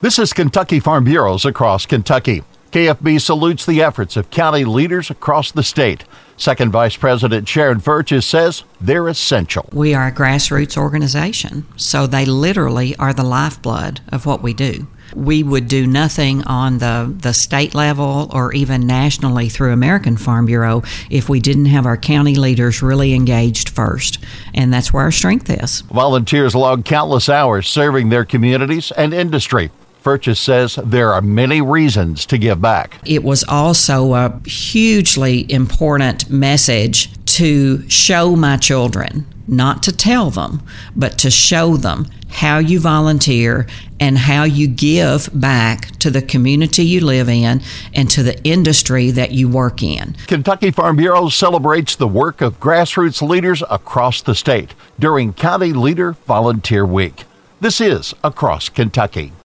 This is Kentucky Farm Bureaus across Kentucky. KFB salutes the efforts of county leaders across the state. Second Vice President Sharon Furches says they're essential. We are a grassroots organization, so they literally are the lifeblood of what we do. We would do nothing on the, the state level or even nationally through American Farm Bureau if we didn't have our county leaders really engaged first. And that's where our strength is. Volunteers log countless hours serving their communities and industry. Furches says there are many reasons to give back. It was also a hugely important message to show my children, not to tell them, but to show them how you volunteer and how you give back to the community you live in and to the industry that you work in. Kentucky Farm Bureau celebrates the work of grassroots leaders across the state during County Leader Volunteer Week. This is Across Kentucky.